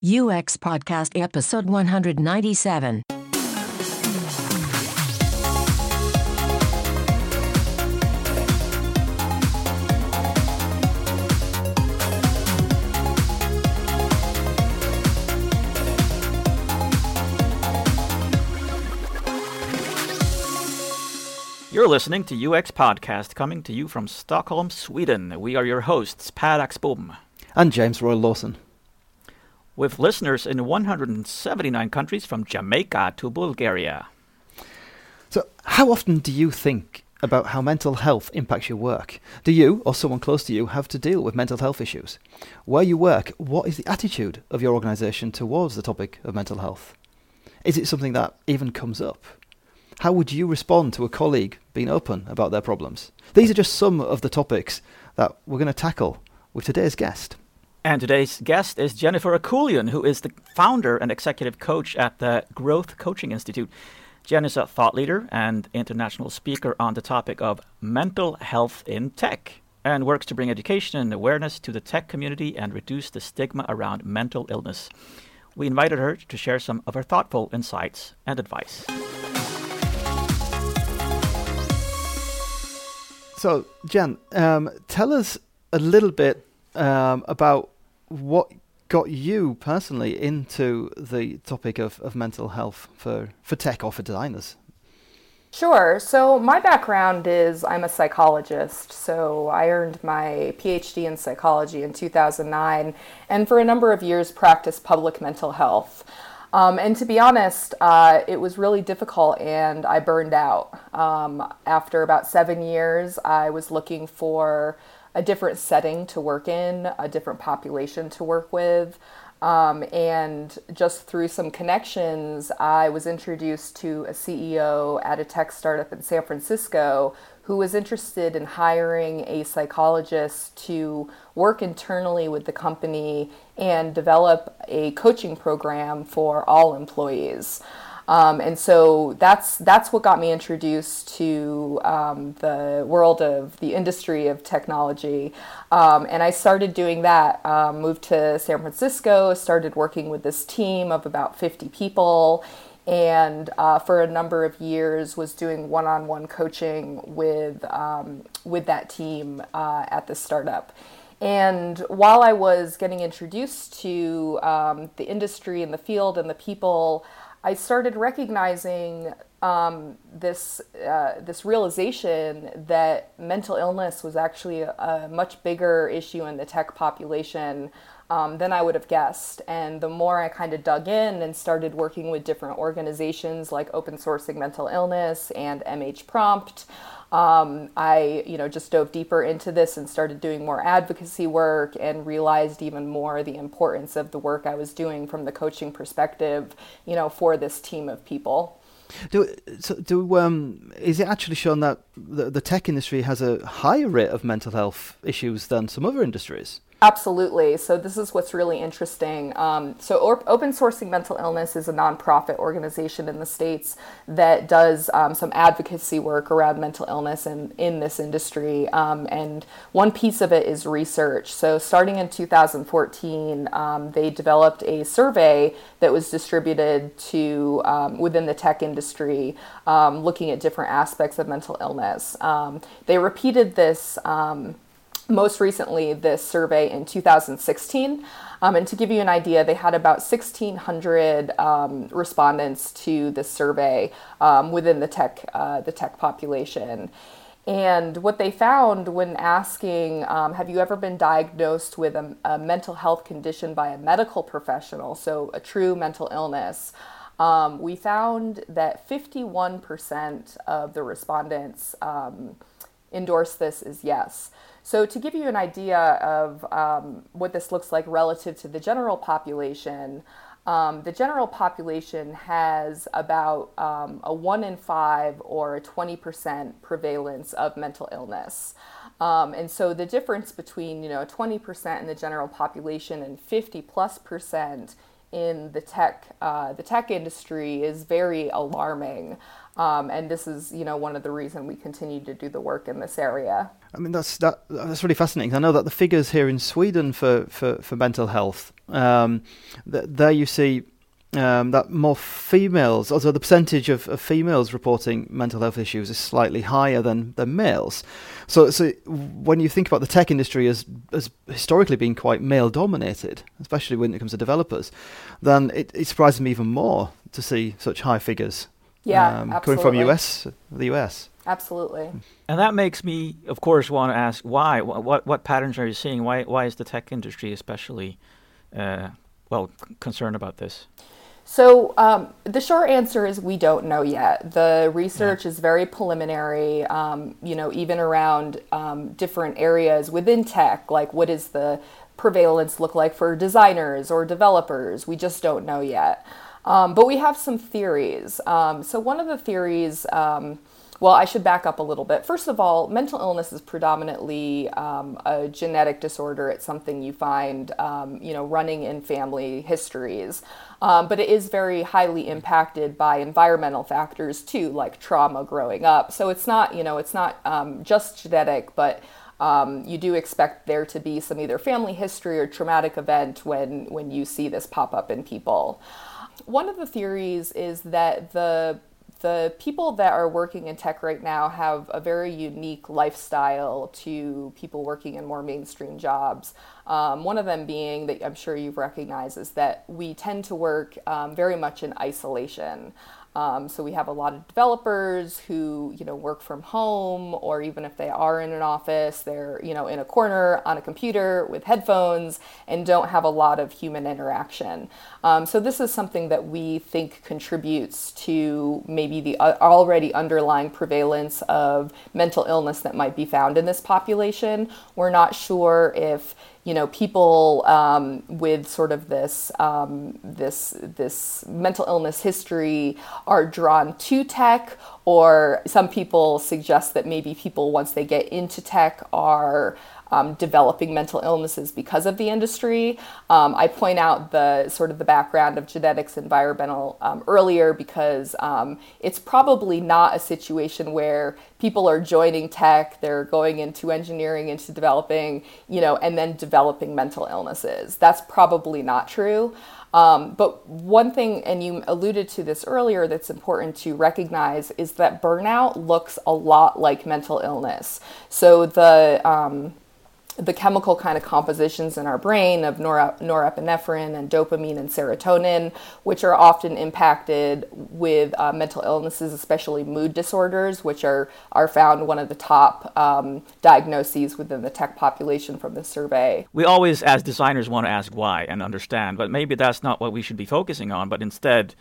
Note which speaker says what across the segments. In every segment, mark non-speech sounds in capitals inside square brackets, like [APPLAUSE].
Speaker 1: UX Podcast Episode 197.
Speaker 2: You're listening to UX Podcast coming to you from Stockholm, Sweden. We are your hosts, Per Axbom.
Speaker 3: And James Royal-Lawson.
Speaker 2: With listeners in 179 countries from Jamaica to Bulgaria.
Speaker 3: So, how often do you think about how mental health impacts your work? Do you, or someone close to you, have to deal with mental health issues? Where you work, what is the attitude of your organisation towards the topic of mental health? Is it something that even comes up? How would you respond to a colleague being open about their problems? These are just some of the topics that we're going to tackle with today's guest.
Speaker 2: And today's guest is Jennifer Akullian, who is the founder and executive coach at the Growth Coaching Institute. Jen is a thought leader and international speaker on the topic of mental health in tech and works to bring education and awareness to the tech community and reduce the stigma around mental illness. We invited her to share some of her thoughtful insights and advice.
Speaker 3: So, Jen, um, tell us a little bit um, about what got you personally into the topic of, of mental health for, for tech or for designers.
Speaker 4: Sure. So, my background is I'm a psychologist. So, I earned my PhD in psychology in 2009 and for a number of years practiced public mental health. Um, and to be honest, uh, it was really difficult and I burned out. Um, after about seven years, I was looking for a different setting to work in, a different population to work with. Um, and just through some connections, I was introduced to a CEO at a tech startup in San Francisco who was interested in hiring a psychologist to work internally with the company and develop a coaching program for all employees. Um, and so that's that's what got me introduced to um, the world of the industry of technology. Um, and I started doing that. Um, moved to San Francisco, started working with this team of about 50 people, and uh, for a number of years was doing one-on-one coaching with um, with that team uh, at the startup. And while I was getting introduced to um, the industry and the field and the people, I started recognizing um, this uh, this realization that mental illness was actually a, a, much bigger issue in the tech population um, than I would have guessed. And the more I kind of dug in and started working with different organizations like Open Sourcing Mental Illness and MH Prompt, um, I, you know, just dove deeper into this and started doing more advocacy work and realized even more the importance of the work I was doing from the coaching perspective, you know, for this team of people.
Speaker 3: Do so do um is it actually shown that the, the tech industry has a higher rate of mental health issues than some other industries?
Speaker 4: Absolutely. So this is what's really interesting. Um, so Open Sourcing Mental Illness is a nonprofit organization in the states that does um, some advocacy work around mental illness and in this industry. Um, and one piece of it is research. So starting in 2014, um, they developed a survey that was distributed to um, within the tech industry, um, looking at different aspects of mental illness. they repeated this most recently this survey in 2016. Um, and to give you an idea, they had about 1,600 um, respondents to this survey um, within the tech, uh, the tech population. And what they found when asking, um, have you ever been diagnosed with a, a, mental health condition by a medical professional, so a true mental illness, um, we found that 51% of the respondents um, endorsed this as yes. So, to give you an idea of um, what this looks like relative to the general population, um, the general population has about um, a 1 in 5 or a 20% prevalence of mental illness. Um, and so the difference between, you know, 20% in the general population and 50 plus percent in the tech uh, the tech industry is very alarming. Um, and this is, you know, one of the reasons we continue to do the work in this area.
Speaker 3: I mean, that's that, that's really fascinating. I know that the figures here in Sweden for for, for mental health, um, th- there you see um, that more females, also the percentage of, of, females reporting mental health issues is slightly higher than, than males. So, so when you think about the tech industry as, as historically being quite male dominated, especially when it comes to developers, then it, it surprises me even more to see such high figures.
Speaker 4: Yeah, um,
Speaker 3: coming from US, the US.
Speaker 4: Absolutely.
Speaker 2: And that makes me, of course, want to ask why. What what patterns are you seeing? Why why is the tech industry especially, uh, well, concerned about this?
Speaker 4: So um, the short answer is we don't know yet. The research yeah. is very preliminary. Um, you know, even around um, different areas within tech, like what does the prevalence look like for designers or developers? We just don't know yet. Um, but we have some theories. Um, so one of the theories um, well, I should back up a little bit. First of all, mental illness is predominantly um, a genetic disorder. It's something you find, um, you know, running in family histories. Um, but it is very highly impacted by environmental factors too, like trauma growing up. So it's not, you know, it's not just genetic, but um, you do expect there to be some either family history or traumatic event when when you see this pop up in people. One of the theories is that the the people that are working in tech right now have a very unique lifestyle to people working in more mainstream jobs. Um, one of them being that I'm sure you've recognized is that we tend to work um, very much in isolation. Um, so we have a lot of developers who, you know, work from home, or even if they are in an office, they're, you know, in a corner on a computer with headphones and don't have a lot of human interaction. Um, so this is something that we think contributes to maybe the uh, already underlying prevalence of mental illness that might be found in this population. We're not sure if you know people um, with sort of this um, this this mental illness history are drawn to tech or some people suggest that maybe people once they get into tech are um, developing mental illnesses because of the industry. Um, I point out the sort of the background of genetics environmental um, earlier because um, it's probably not a situation where people are joining tech, they're going into engineering, into developing, you know, and then developing mental illnesses. That's probably not true. Um, but one thing, and you alluded to this earlier, that's important to recognize is that burnout looks a lot like mental illness. So the um, the chemical kind of compositions in our brain of norepinephrine and dopamine and serotonin, which are often impacted with uh, mental illnesses, especially mood disorders, which are, are found one of the top um, diagnoses within the tech population from the survey.
Speaker 2: We always, as designers, want to ask why and understand, but maybe that's not what we should be focusing on, but instead,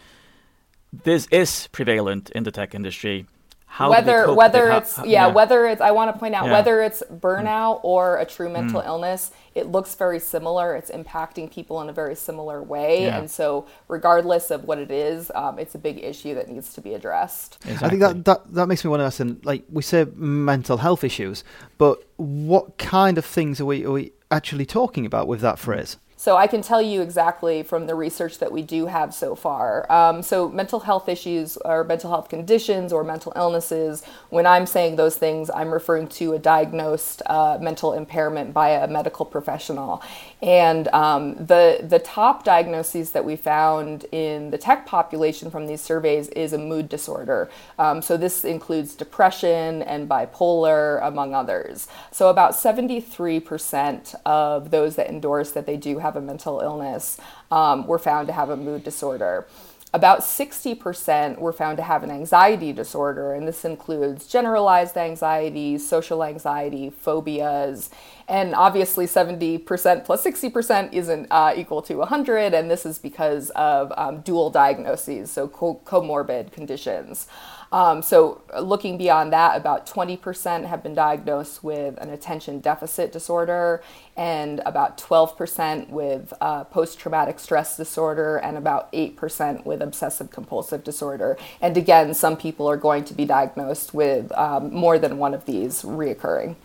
Speaker 2: this is prevalent in the tech industry
Speaker 4: how whether whether it's how, yeah, yeah, whether it's I want to point out yeah. whether it's burnout or a true mental mm. illness, it looks very similar. It's impacting people in a very similar way, yeah. and so regardless of what it is, um, it's a big issue that needs to be addressed.
Speaker 3: Exactly. I think that, that that makes me want to ask, and like we say, mental health issues, but what kind of things are we are we actually talking about with that phrase?
Speaker 4: So I can tell you exactly from the research that we do have so far. Um, so mental health issues or mental health conditions or mental illnesses, when I'm saying those things, I'm referring to a diagnosed uh, mental impairment by a medical professional. And um, the the top diagnoses that we found in the tech population from these surveys is a mood disorder. Um, so this includes depression and bipolar, among others. So about 73% of those that endorse that they do have a mental illness um, were found to have a mood disorder. About 60% were found to have an anxiety disorder, and this includes generalized anxiety, social anxiety, phobias, and obviously 70% plus 60% isn't uh, equal to 100, and this is because of um, dual diagnoses, so co- comorbid conditions. Um, so, looking beyond that, about 20% have been diagnosed with an attention deficit disorder, and about 12% with uh, post traumatic stress disorder, and about 8% with obsessive compulsive disorder. And again, some people are going to be diagnosed with um, more than one of these reoccurring.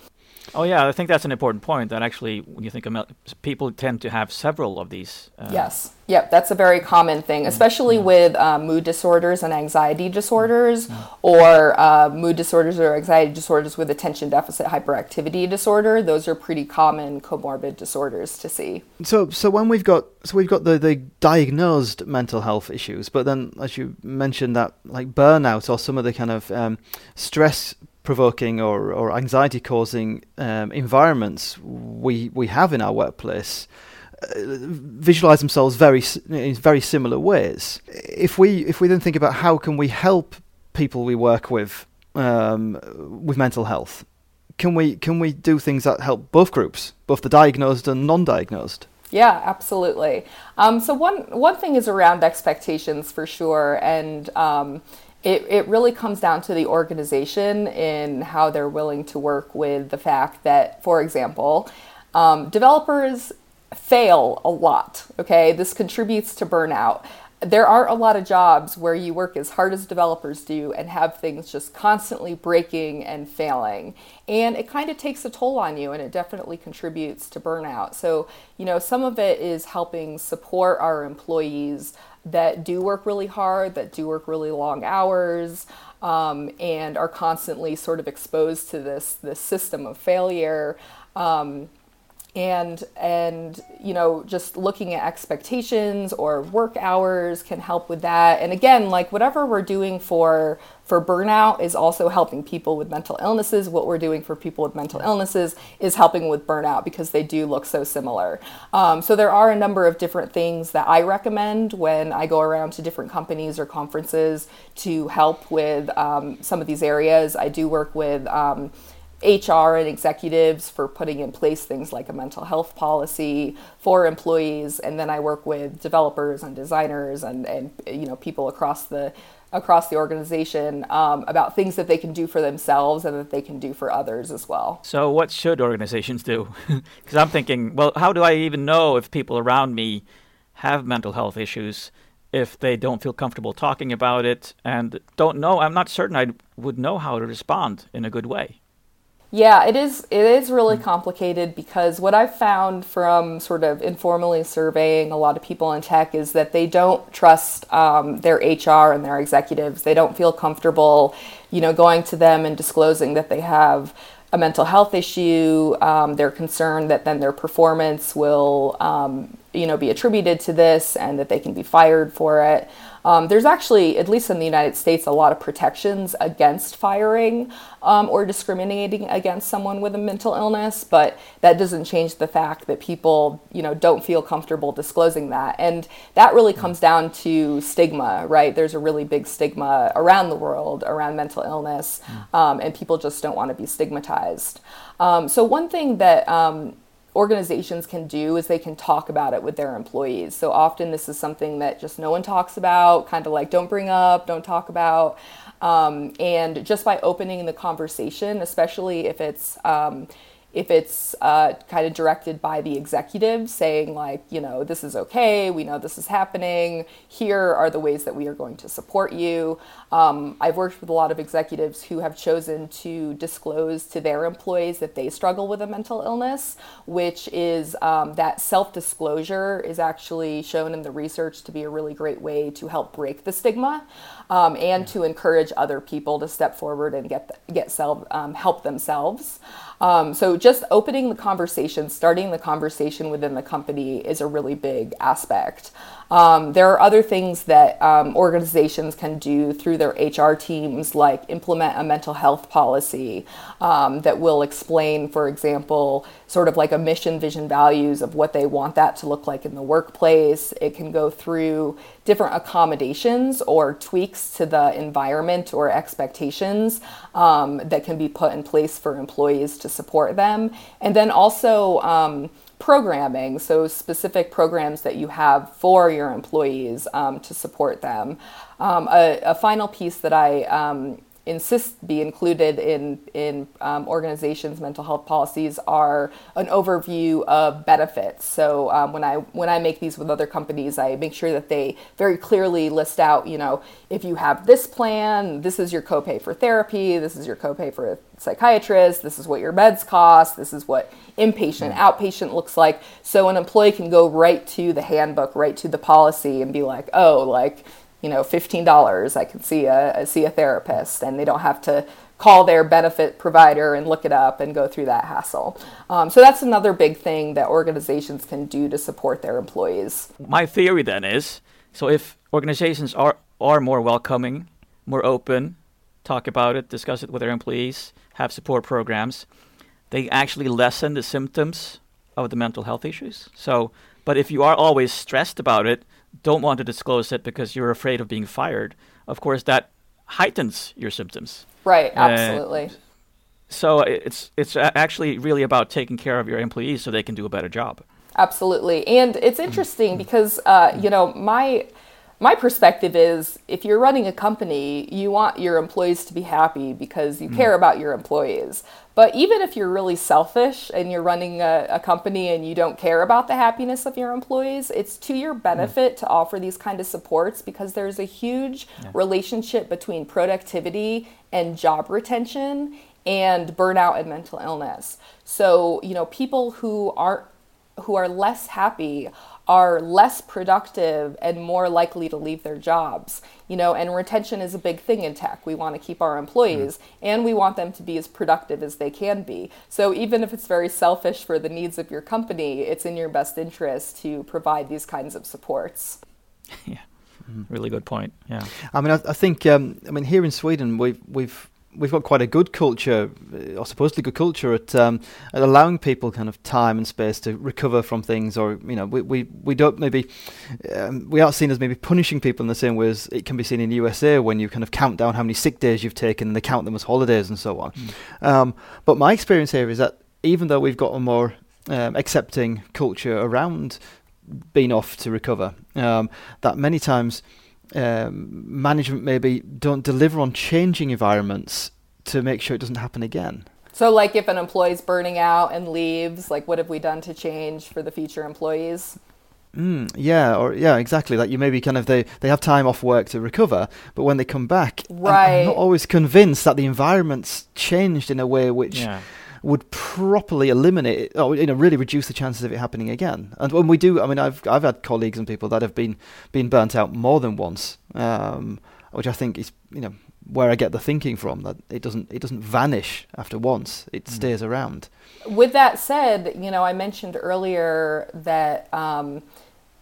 Speaker 2: Oh yeah, I think that's an important point. That actually, when you think of people, tend to have several of these.
Speaker 4: Uh, yes. Yep, that's a very common thing, especially yeah. with uh, mood disorders and anxiety disorders, yeah. or uh, mood disorders or anxiety disorders with attention deficit hyperactivity disorder. Those are pretty common comorbid disorders to see.
Speaker 3: So, so when we've got so we've got the, the diagnosed mental health issues, but then as you mentioned that like burnout or some of the kind of um, stress provoking or, or anxiety causing um, environments we we have in our workplace visualize themselves very in very similar ways. If we if we then think about how can we help people we work with um, with mental health, can we can we do things that help both groups, both the diagnosed and non-diagnosed?
Speaker 4: Yeah, absolutely. Um, so one one thing is around expectations for sure, and um, it it really comes down to the organization and how they're willing to work with the fact that, for example, um, developers fail a lot. Okay, this contributes to burnout. There aren't a lot of jobs where you work as hard as developers do and have things just constantly breaking and failing. And it kind of takes a toll on you and it definitely contributes to burnout. So, you know, some of it is helping support our employees that do work really hard, that do work really long hours, um, and are constantly sort of exposed to this, this system of failure. Um, and and you know just looking at expectations or work hours can help with that. And again like whatever we're doing for for burnout is also helping people with mental illnesses. What we're doing for people with mental illnesses is helping with burnout because they do look so similar. Um, so there are a number of different things that i recommend when i go around to different companies or conferences to help with um, some of these areas. I do work with um, HR and executives for putting in place things like a mental health policy for employees, and then I work with developers and designers and, and you know people across the across the organization um, about things that they can do for themselves and that they can do for others as well.
Speaker 2: So, what should organizations do? [LAUGHS] Because I'm thinking, well, how do I even know if people around me have mental health issues? If they don't feel comfortable talking about it and don't know, I'm not certain I would know how to respond in a good way.
Speaker 4: Yeah, it is. It is really mm. complicated because what I've found from sort of informally surveying a lot of people in tech is that they don't trust um, their HR and their executives. They don't feel comfortable, you know, going to them and disclosing that they have a mental health issue. Um, they're concerned that then their performance will, um, you know, be attributed to this and that they can be fired for it. Um, there's actually, at least in the United States, a lot of protections against firing um, or discriminating against someone with a mental illness, but that doesn't change the fact that people, you know, don't feel comfortable disclosing that. And that really comes down to stigma, right? There's a really big stigma around the world around mental illness, um, and people just don't want to be stigmatized. Um, so one thing that um, organizations can do is they can talk about it with their employees. So often this is something that just no one talks about, kind of like don't bring up, don't talk about. Um, and just by opening the conversation, especially if it's um, if it's uh, kind of directed by the executive saying like you know this is okay we know this is happening here are the ways that we are going to support you. Um, i've worked with a lot of executives who have chosen to disclose to their employees that they struggle with a mental illness which is um, that self-disclosure is actually shown in the research to be a really great way to help break the stigma um, and to encourage other people to step forward and get get self um, help themselves. Um, so just opening the conversation, starting the conversation within the company is a really big aspect. Um, there are other things that um, organizations can do through their HR teams, like implement a mental health policy um, that will explain, for example, sort of like a mission, vision, values of what they want that to look like in the workplace. It can go through different accommodations or tweaks to the environment or expectations um, that can be put in place for employees to support them. And then also, um, programming, so specific programs that you have for your employees um, to support them. Um, a, a, final piece that I um, insist be included in in um, organizations' mental health policies are an overview of benefits. So um, when I when I make these with other companies, I make sure that they very clearly list out, you know, if you have this plan, this is your copay for therapy, this is your copay for a psychiatrist, this is what your meds cost, this is what inpatient, outpatient looks like. So an employee can go right to the handbook, right to the policy, and be like, oh, like you know, fifteen dollars, I can see a see a therapist, and they don't have to call their benefit provider and look it up and go through that hassle. Um, so that's another big thing that organizations can do to support their employees.
Speaker 2: My theory then is so if organizations are are more welcoming, more open, talk about it, discuss it with their employees, have support programs, they actually lessen the symptoms of the mental health issues. So, but if you are always stressed about it, don't want to disclose it because you're afraid of being fired, of course that heightens your symptoms.
Speaker 4: Right, absolutely. Uh,
Speaker 2: so it's it's actually really about taking care of your employees so they can do a better job.
Speaker 4: Absolutely, and it's interesting because uh, you know my my perspective is if you're running a company, you want your employees to be happy because you mm. care about your employees. But even if you're really selfish and you're running a, a, company and you don't care about the happiness of your employees, it's to your mm. benefit mm. to offer these kind of supports because there's a huge yeah. relationship between productivity and job retention and burnout and mental illness. So, you know, people who aren't who are less happy are less productive and more likely to leave their jobs. You know, and retention is a big thing in tech. We want to keep our employees mm. and we want them to be as productive as they can be. So even if it's very selfish for the needs of your company, it's in your best interest to provide these kinds of supports. [LAUGHS]
Speaker 2: Yeah. Really good point. Yeah.
Speaker 3: I mean, I, I think, um, I mean, here in Sweden, we've we've we've got quite a good culture, uh, or supposedly good culture, at, um, at allowing people kind of time and space to recover from things, or you know, we we, we don't maybe um, we aren't seen as maybe punishing people in the same way as it can be seen in the USA when you kind of count down how many sick days you've taken and they count them as holidays and so on. Mm. Um, but my experience here is that even though we've got a more um, accepting culture around being off to recover, um, that many times um, management maybe don't deliver on changing environments to make sure it doesn't happen again.
Speaker 4: So, like if an employee's burning out and leaves, like what have we done to change for the future employees?
Speaker 3: Mm, yeah, or yeah, exactly. Like you maybe kind of they they have time off work to recover, but when they come back,
Speaker 4: right. I'm,
Speaker 3: I'm not always convinced that the environment's changed in a way which. Yeah would properly eliminate or you know, really reduce the chances of it happening again. And when we do, I mean, I've I've had colleagues and people that have been been burnt out more than once, um, which I think is you know where I get the thinking from that it doesn't it doesn't vanish after once; it mm. stays around.
Speaker 4: With that said, you know, I mentioned earlier that. Um,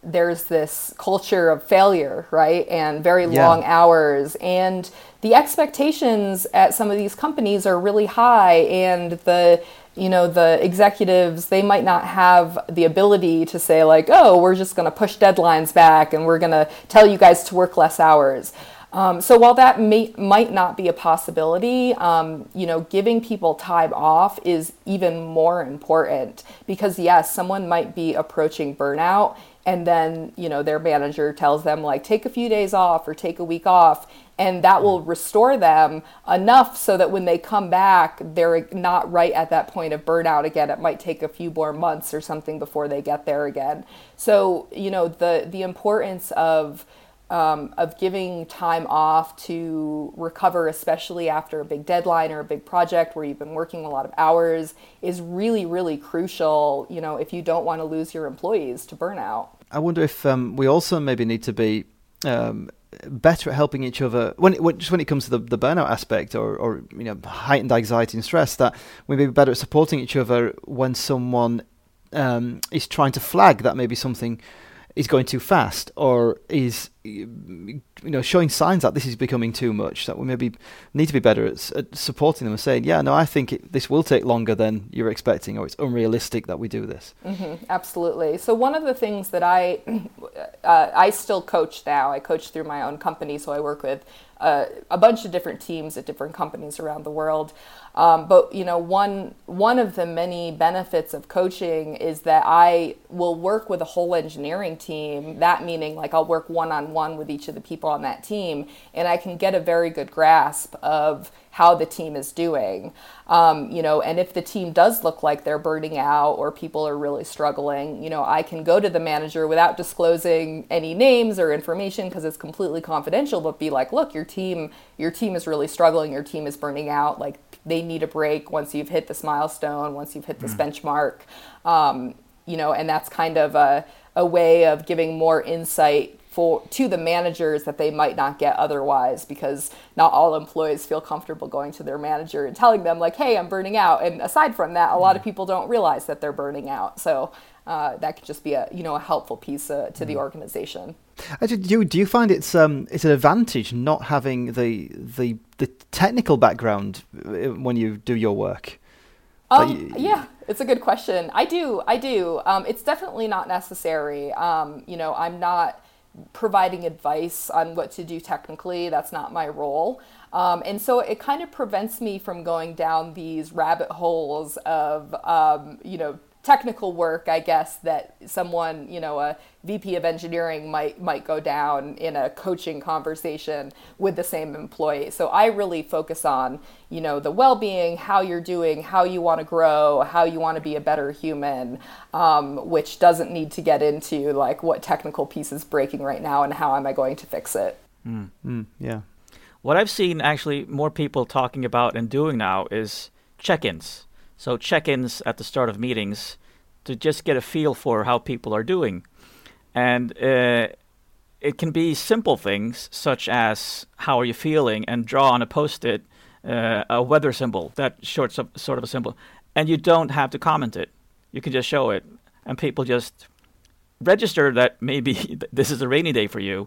Speaker 4: there's this culture of failure, right? And very yeah. long hours. And the expectations at some of these companies are really high. And the, you know, the executives, they might not have the ability to say, like, oh, we're just going to push deadlines back and we're going to tell you guys to work less hours. Um, so while that may, might not be a possibility, um, you know, giving people time off is even more important because yes, someone might be approaching burnout and then you know their manager tells them like take a few days off or take a week off and that will restore them enough so that when they come back they're not right at that point of burnout again it might take a few more months or something before they get there again so you know the the importance of um, of giving time off to recover, especially after a big deadline or a big project where you've been working a lot of hours, is really, really crucial. You know, if you don't want to lose your employees to burnout.
Speaker 3: I wonder if um, we also maybe need to be um, better at helping each other when, when just when it comes to the, the burnout aspect or, or you know heightened anxiety and stress. That we may be better at supporting each other when someone um, is trying to flag that maybe something is going too fast or is you know showing signs that this is becoming too much that we maybe need to be better at, at supporting them and saying yeah no i think it, this will take longer than you're expecting or it's unrealistic that we do this.
Speaker 4: Mm-hmm, absolutely. So one of the things that i [CLEARS THROAT] uh, i still coach now i coach through my own company so i work with a, a bunch of different teams at different companies around the world. Um, but you know, one one of the many benefits of coaching is that I will work with a whole engineering team. That meaning, like I'll work one on one with each of the people on that team, and I can get a very good grasp of how the team is doing. Um, you know, and if the team does look like they're burning out or people are really struggling, you know, I can go to the manager without disclosing any names or information because it's completely confidential, but be like, look, your team, your team is really struggling, your team is burning out, like they need a break once you've hit this milestone, once you've hit this mm. benchmark. Um, you know, and that's kind of a, a way of giving more insight for to the managers that they might not get otherwise because not all employees feel comfortable going to their manager and telling them like hey i'm burning out and aside from that a lot of people don't realize that they're burning out so uh, that could just be a you know a helpful piece uh, to the mm. organization
Speaker 3: do you, do you find it's um it's an advantage not having the the the technical background uh, when you do your work
Speaker 4: um, you, yeah, it's a good question. I do, I do. Um, it's definitely not necessary. Um, you know, I'm not providing advice on what to do technically. That's not my role. Um, and so it kind of prevents me from going down these rabbit holes of, um, you know, technical work, I guess, that someone, you know, a VP of engineering might might go down in a coaching conversation with the same employee. So I really focus on, you know, the well-being, how you're doing, how you want to grow, how you want to be a better human, um, which doesn't need to get into like what technical piece is breaking right now and how am I going to fix it.
Speaker 3: Mm. Mm, yeah.
Speaker 2: What I've seen actually more people talking about and doing now is check-ins so check ins at the start of meetings to just get a feel for how people are doing. And uh, it can be simple things such as how are you feeling and draw on a post it uh, a weather symbol, that short sort of a symbol. And you don't have to comment it. You can just show it. And people just register that maybe [LAUGHS] this is a rainy day for you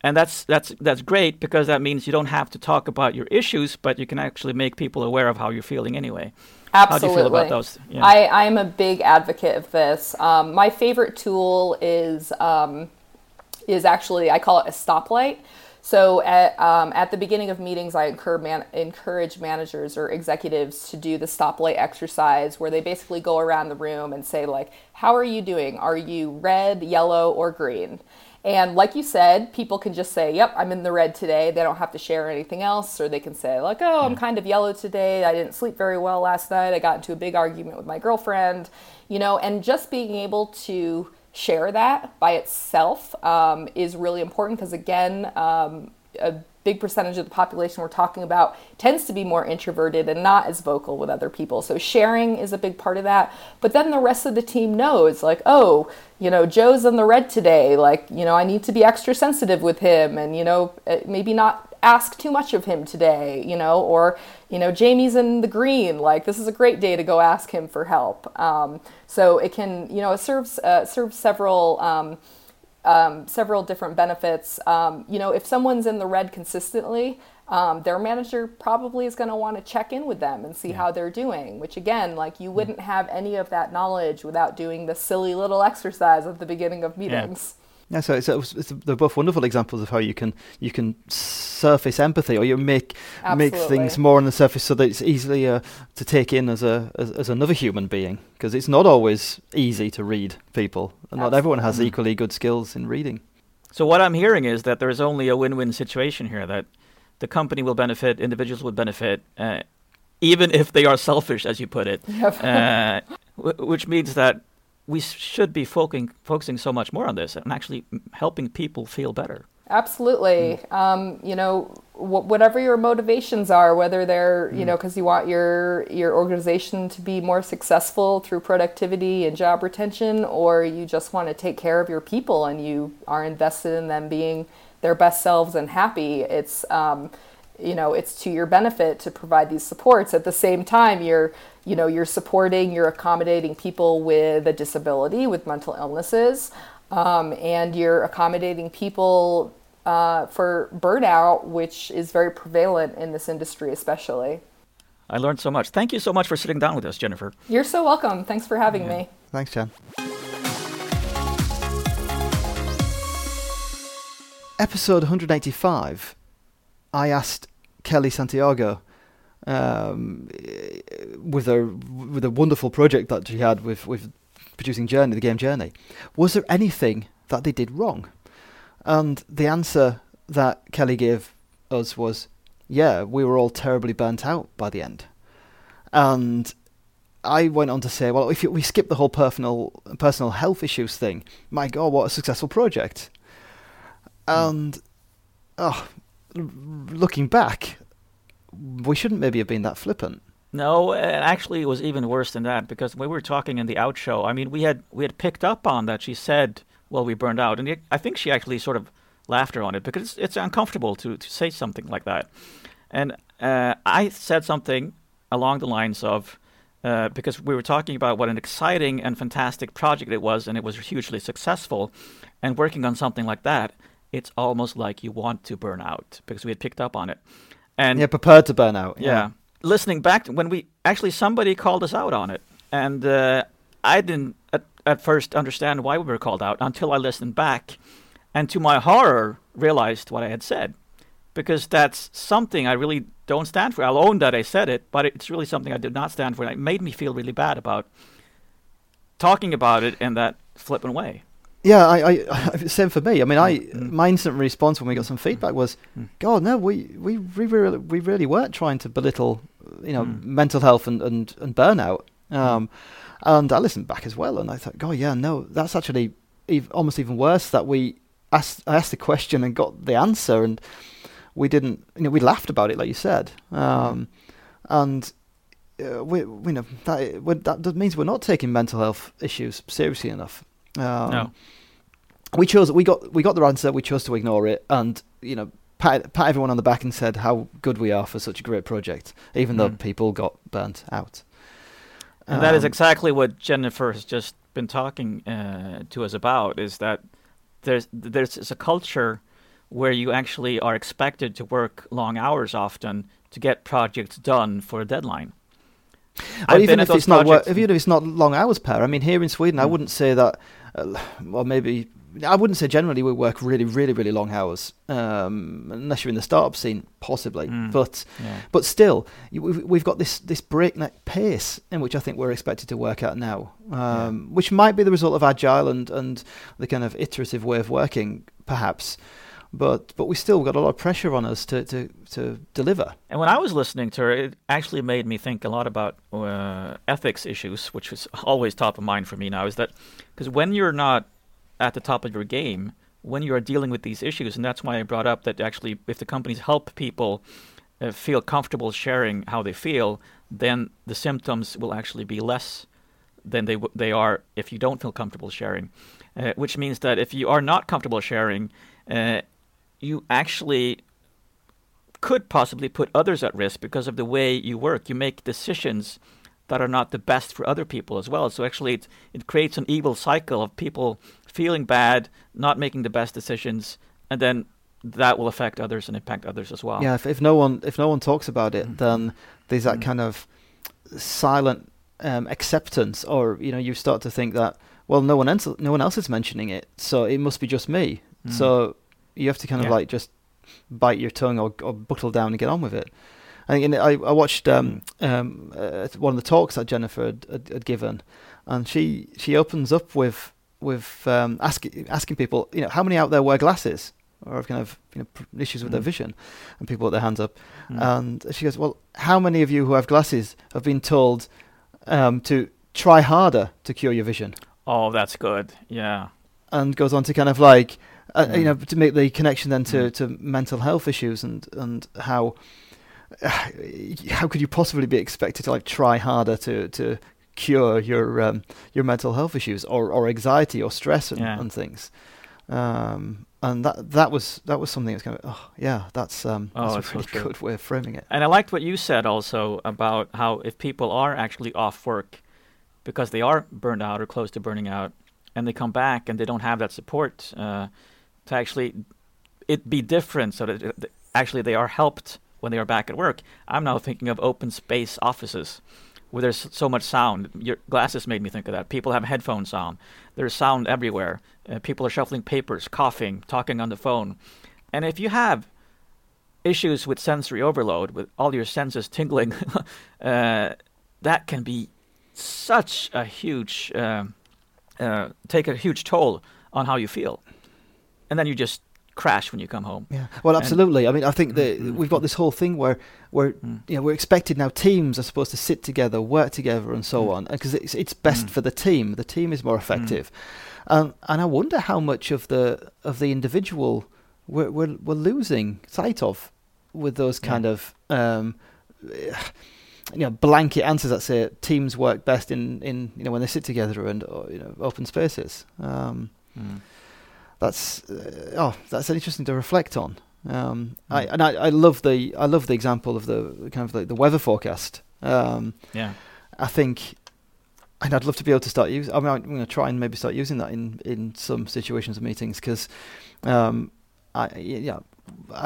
Speaker 2: and that's that's that's great because that means you don't have to talk about your issues, but you can actually make people aware of how you're feeling anyway.
Speaker 4: Absolutely.
Speaker 2: How do you feel about those?
Speaker 4: Yeah. I, I'm a big advocate of this. Um, my favorite tool is um, is actually I call it a stoplight. So at, um, at the beginning of meetings, I encourage, man- encourage managers or executives to do the stoplight exercise where they basically go around the room and say like, how are you doing? Are you red, yellow, or green? And like you said, people can just say, yep, I'm in the red today. They don't have to share anything else. Or they can say, like, oh, I'm kind of yellow today. I didn't sleep very well last night. I got into a big argument with my girlfriend, you know, and just being able to share that by itself um, is really important because, again, um, a big percentage of the population we're talking about tends to be more introverted and not as vocal with other people. So sharing is a big part of that. But then the rest of the team knows, like, oh, you know, Joe's in the red today. Like, you know, I need to be extra sensitive with him and, you know, eh, maybe not ask too much of him today, you know, or, you know, Jamie's in the green. Like, this is a great day to go ask him for help. Um, so it can, you know, it serves, uh, serves several, um, um, several different benefits. Um, you know, if someone's in the red consistently, um, their manager probably is going to want to check in with them and see yeah. how they're doing. Which again, like you wouldn't have any of that knowledge without doing the silly little exercise at the beginning of meetings.
Speaker 3: Yeah. Yeah, so it's, it's, they're both wonderful examples of how you can you can surface empathy or you make Absolutely. make things more on the surface so that it's easier to take in as a as, as another human being because it's not always easy to read people. and Not everyone has mm-hmm. equally good skills in reading.
Speaker 2: So what I'm hearing is that there is only a win-win situation here that the company will benefit, individuals will benefit, uh, even if they are selfish, as you put it. Yep. uh, w- which means that we should be focusing focusing so much more on this and actually helping people feel better.
Speaker 4: Absolutely. Mm. Um, you know, wh- whatever your motivations are, whether they're mm. you know because you want your your organization to be more successful through productivity and job retention, or you just want to take care of your people and you are invested in them being their best selves and happy. It's um, you know it's to your benefit to provide these supports. At the same time, you're you know you're supporting you're accommodating people with a disability with mental illnesses um, and you're accommodating people uh, for burnout which is very prevalent in this industry especially.
Speaker 2: I learned so much. Thank you so much for sitting down with us jennifer.
Speaker 4: You're so welcome. Thanks for having yeah. me.
Speaker 3: Thanks jen. Episode 185 I asked Kellee Santiago um, with a with a wonderful project that she had with with producing Journey, the game Journey. Was there anything that they did wrong? And the answer that Kellee gave us was, yeah, we were all terribly burnt out by the end. And I went on to say, well, if we skip the whole personal personal health issues thing, my God, what a successful project! Mm. And oh, looking back, we shouldn't maybe have been that flippant.
Speaker 2: No, actually, it was even worse than that because when we were talking in the out show, I mean, we had we had picked up on that she said, "Well, we burned out," and I think she actually sort of laughed her on it because it's, it's uncomfortable to to say something like that. And uh, I said something along the lines of, uh, because we were talking about what an exciting and fantastic project it was, and it was hugely successful, and working on something like that, it's almost like you want to burn out because we had picked up on it.
Speaker 3: And yeah, prepared to burn out.
Speaker 2: Yeah. yeah. Listening back when we actually somebody called us out on it, and uh, I didn't at, at first understand why we were called out until I listened back, and to my horror realized what I had said, because that's something I really don't stand for. I'll own that I said it, but it's really something I did not stand for, and it made me feel really bad about talking about it in that flippant way.
Speaker 3: Yeah, I, I, [LAUGHS] same for me. I mean, I mm. my instant response when we got some feedback was, mm. God, no, we, we, we really we really weren't trying to belittle, you know, mm. mental health and and, and burnout. Mm. Um, and I listened back as well, and I thought, God, yeah, no, that's actually ev- almost even worse that we asked I asked the question and got the answer, and we didn't, you know, we laughed about it, like you said, um, and. Uh, we, we know that, that means we're not taking mental health issues seriously enough.
Speaker 2: Um, no.
Speaker 3: We chose. We got. We got the answer. We chose to ignore it, and you know, pat, pat everyone on the back and said how good we are for such a great project, even mm. though people got burnt out.
Speaker 2: And um, that is um, exactly what Jennifer has just been talking uh, to us about. Is that there's there's a culture where you actually are expected to work long hours often to get projects done for a deadline.
Speaker 3: Well, even if it's not work, even if it's not long hours, Per. I mean, here in Sweden, mm. I wouldn't say that. Uh, well, maybe I wouldn't say generally we work really, really, really long hours, um, unless you're in the startup scene, possibly. Mm. But, yeah. but still, we've, we've got this this breakneck pace in which I think we're expected to work at now, um, yeah. which might be the result of agile and and the kind of iterative way of working, perhaps but but we still got a lot of pressure on us to, to, to deliver.
Speaker 2: And when I was listening to her, it actually made me think a lot about uh, ethics issues, which is [LAUGHS] always top of mind for me now. Is that because when you're not at the top of your game, when you are dealing with these issues, and that's why I brought up that actually, if the companies help people uh, feel comfortable sharing how they feel, then the symptoms will actually be less than they w- they are if you don't feel comfortable sharing. Uh, which means that if you are not comfortable sharing, uh, you actually could possibly put others at risk because of the way you work. You make decisions that are not the best for other people as well. So actually, it, it creates an evil cycle of people feeling bad, not making the best decisions, and then that will affect others and impact others as well.
Speaker 3: Yeah, if, if no one if no one talks about it, mm-hmm. then there's that mm-hmm. kind of silent um, acceptance, or you know, you start to think that well, no one else no one else is mentioning it, so it must be just me. Mm. So you have to kind of yeah. like just bite your tongue or, or buckle down and get on with it. I think I, I watched um, um, uh, one of the talks that Jennifer had, had, had, given, and she she opens up with with um, asking asking people, you know, how many out there wear glasses or have kind of you know issues with mm. their vision, and people put their hands up, mm. and she goes, well, how many of you who have glasses have been told um, to try harder to cure your vision?
Speaker 2: Oh, that's good. Yeah.
Speaker 3: And goes on to kind of like uh, you know, to make the connection then to, mm. to mental health issues and and how [SIGHS] how could you possibly be expected to like try harder to to cure your um, your mental health issues or, or anxiety or stress and, yeah. and things. Um, and that that was that was something that's kind of oh yeah that's um oh, that's a really so good way of framing it.
Speaker 2: And I liked what you said also about how if people are actually off work because they are burned out or close to burning out, and they come back and they don't have that support, uh, to actually it be different so that it, actually they are helped when they are back at work. I'm now thinking of open space offices where there's so much sound. Your glasses made me think of that. People have headphones on. There's sound everywhere. Uh, people are shuffling papers, coughing, talking on the phone. And if you have issues with sensory overload, with all your senses tingling, [LAUGHS] uh, that can be such a huge um, uh, take a huge toll on how you feel, and then you just crash when you come home.
Speaker 3: Yeah. Well,
Speaker 2: And-
Speaker 3: absolutely. I mean, I think that
Speaker 2: Mm,
Speaker 3: we've got this whole thing where where
Speaker 2: Mm.
Speaker 3: you know we're expected now. Teams are supposed to sit together, work together, and so
Speaker 2: Mm.
Speaker 3: on, because it's it's best
Speaker 2: Mm.
Speaker 3: for the team. The team is more effective, um, and I wonder how much of the of the individual we're we're, we're losing sight of with those
Speaker 2: Yeah.
Speaker 3: kind of. Um, you know, blanket answers that say teams work best in, in you know when they sit together and you know open spaces. Um,
Speaker 2: Mm.
Speaker 3: That's uh, oh that's interesting to reflect on um I,
Speaker 2: Mm.
Speaker 3: and I, I love the I love the example of the kind of like the weather forecast um
Speaker 2: Yeah.
Speaker 3: I think and I'd love to be able to start using I mean I'm going to try and maybe start using that in in some situations of meetings because um I yeah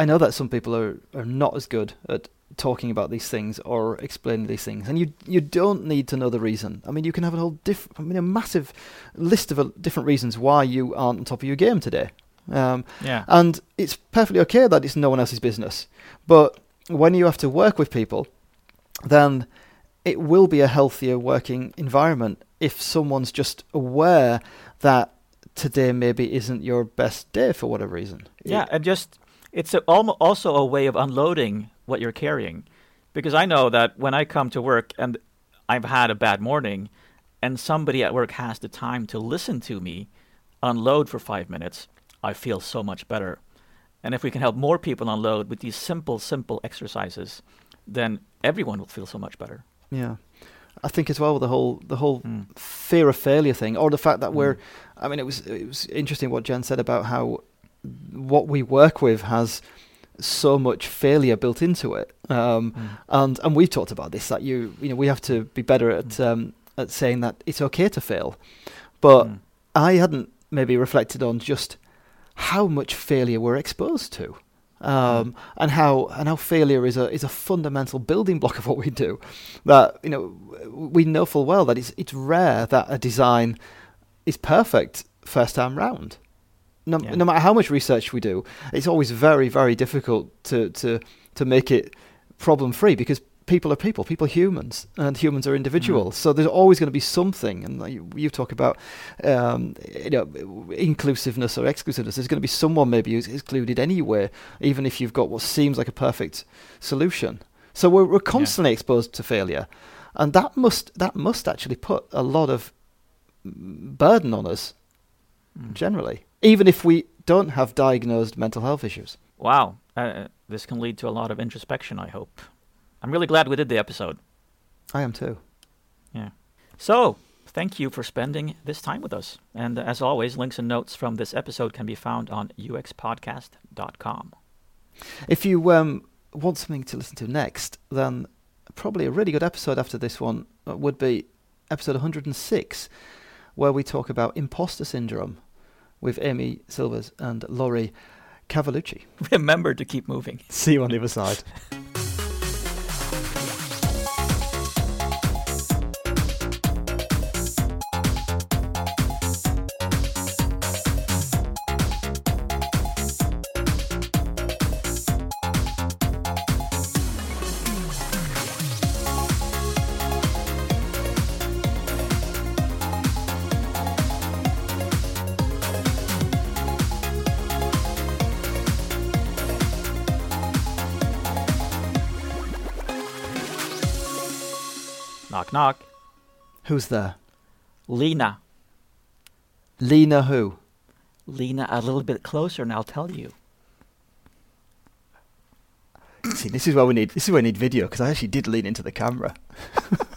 Speaker 3: I know that some people are are not as good at talking about these things or explaining these things and you you don't need to know the reason I mean you can have a whole diff I mean a massive list of uh, different reasons why you aren't on top of your game today um
Speaker 2: Yeah.
Speaker 3: and it's perfectly okay that it's no one else's business. But when you have to work with people, then it will be a healthier working environment if someone's just aware that today maybe isn't your best day for whatever reason.
Speaker 2: Yeah, and just it's a, also a way of unloading what you're carrying, because I know that when I come to work and I've had a bad morning, and somebody at work has the time to listen to me unload for five minutes, I feel so much better. And if we can help more people unload with these simple, simple exercises, then everyone will feel so much better.
Speaker 3: Yeah. I think as well the whole the whole
Speaker 2: Mm.
Speaker 3: fear of failure thing, or the fact that we're.
Speaker 2: Mm.
Speaker 3: I mean, it was it was interesting what Jen said about how what we work with has so much failure built into it. Um,
Speaker 2: Mm.
Speaker 3: and and we've talked about this that you you know we have to be better at
Speaker 2: Mm.
Speaker 3: um, at saying that it's okay to fail, but
Speaker 2: Mm.
Speaker 3: I hadn't maybe reflected on just how much failure we're exposed to, um, and how and how failure is a is a fundamental building block of what we do. That you know we know full well that it's it's rare that a design is perfect first time round. No,
Speaker 2: Yeah.
Speaker 3: no matter how much research we do, it's always very very difficult to to to make it problem free because people are people, people are humans, and humans are individuals. So there's always going to be something, and you, you talk about um, you know inclusiveness or exclusiveness. There's going to be someone maybe who's excluded anywhere, even if you've got what seems like a perfect solution. So we're we're constantly exposed to failure, and that must that must actually put a lot of mm, burden on us
Speaker 2: Mm.
Speaker 3: generally, even if we don't have diagnosed mental health issues.
Speaker 2: Wow, uh, this can lead to a lot of introspection. I hope. I'm really glad we did the episode.
Speaker 3: I am too. Yeah.
Speaker 2: So, thank you for spending this time with us. And as always, links and notes from this episode can be found on uxpodcast.com.
Speaker 3: If you um, want something to listen to next, then probably a really good episode after this one uh, would be episode 106, where we talk about imposter syndrome with Amy Silvers and Laurie Cavalucci.
Speaker 2: Remember to keep moving.
Speaker 3: See you on the other side. [LAUGHS] Who's there?
Speaker 2: Lena.
Speaker 3: Lena who?
Speaker 2: Lena, a little bit closer and I'll tell you.
Speaker 3: See, this is where we need this is where we need video because I actually did lean into the camera. [LAUGHS]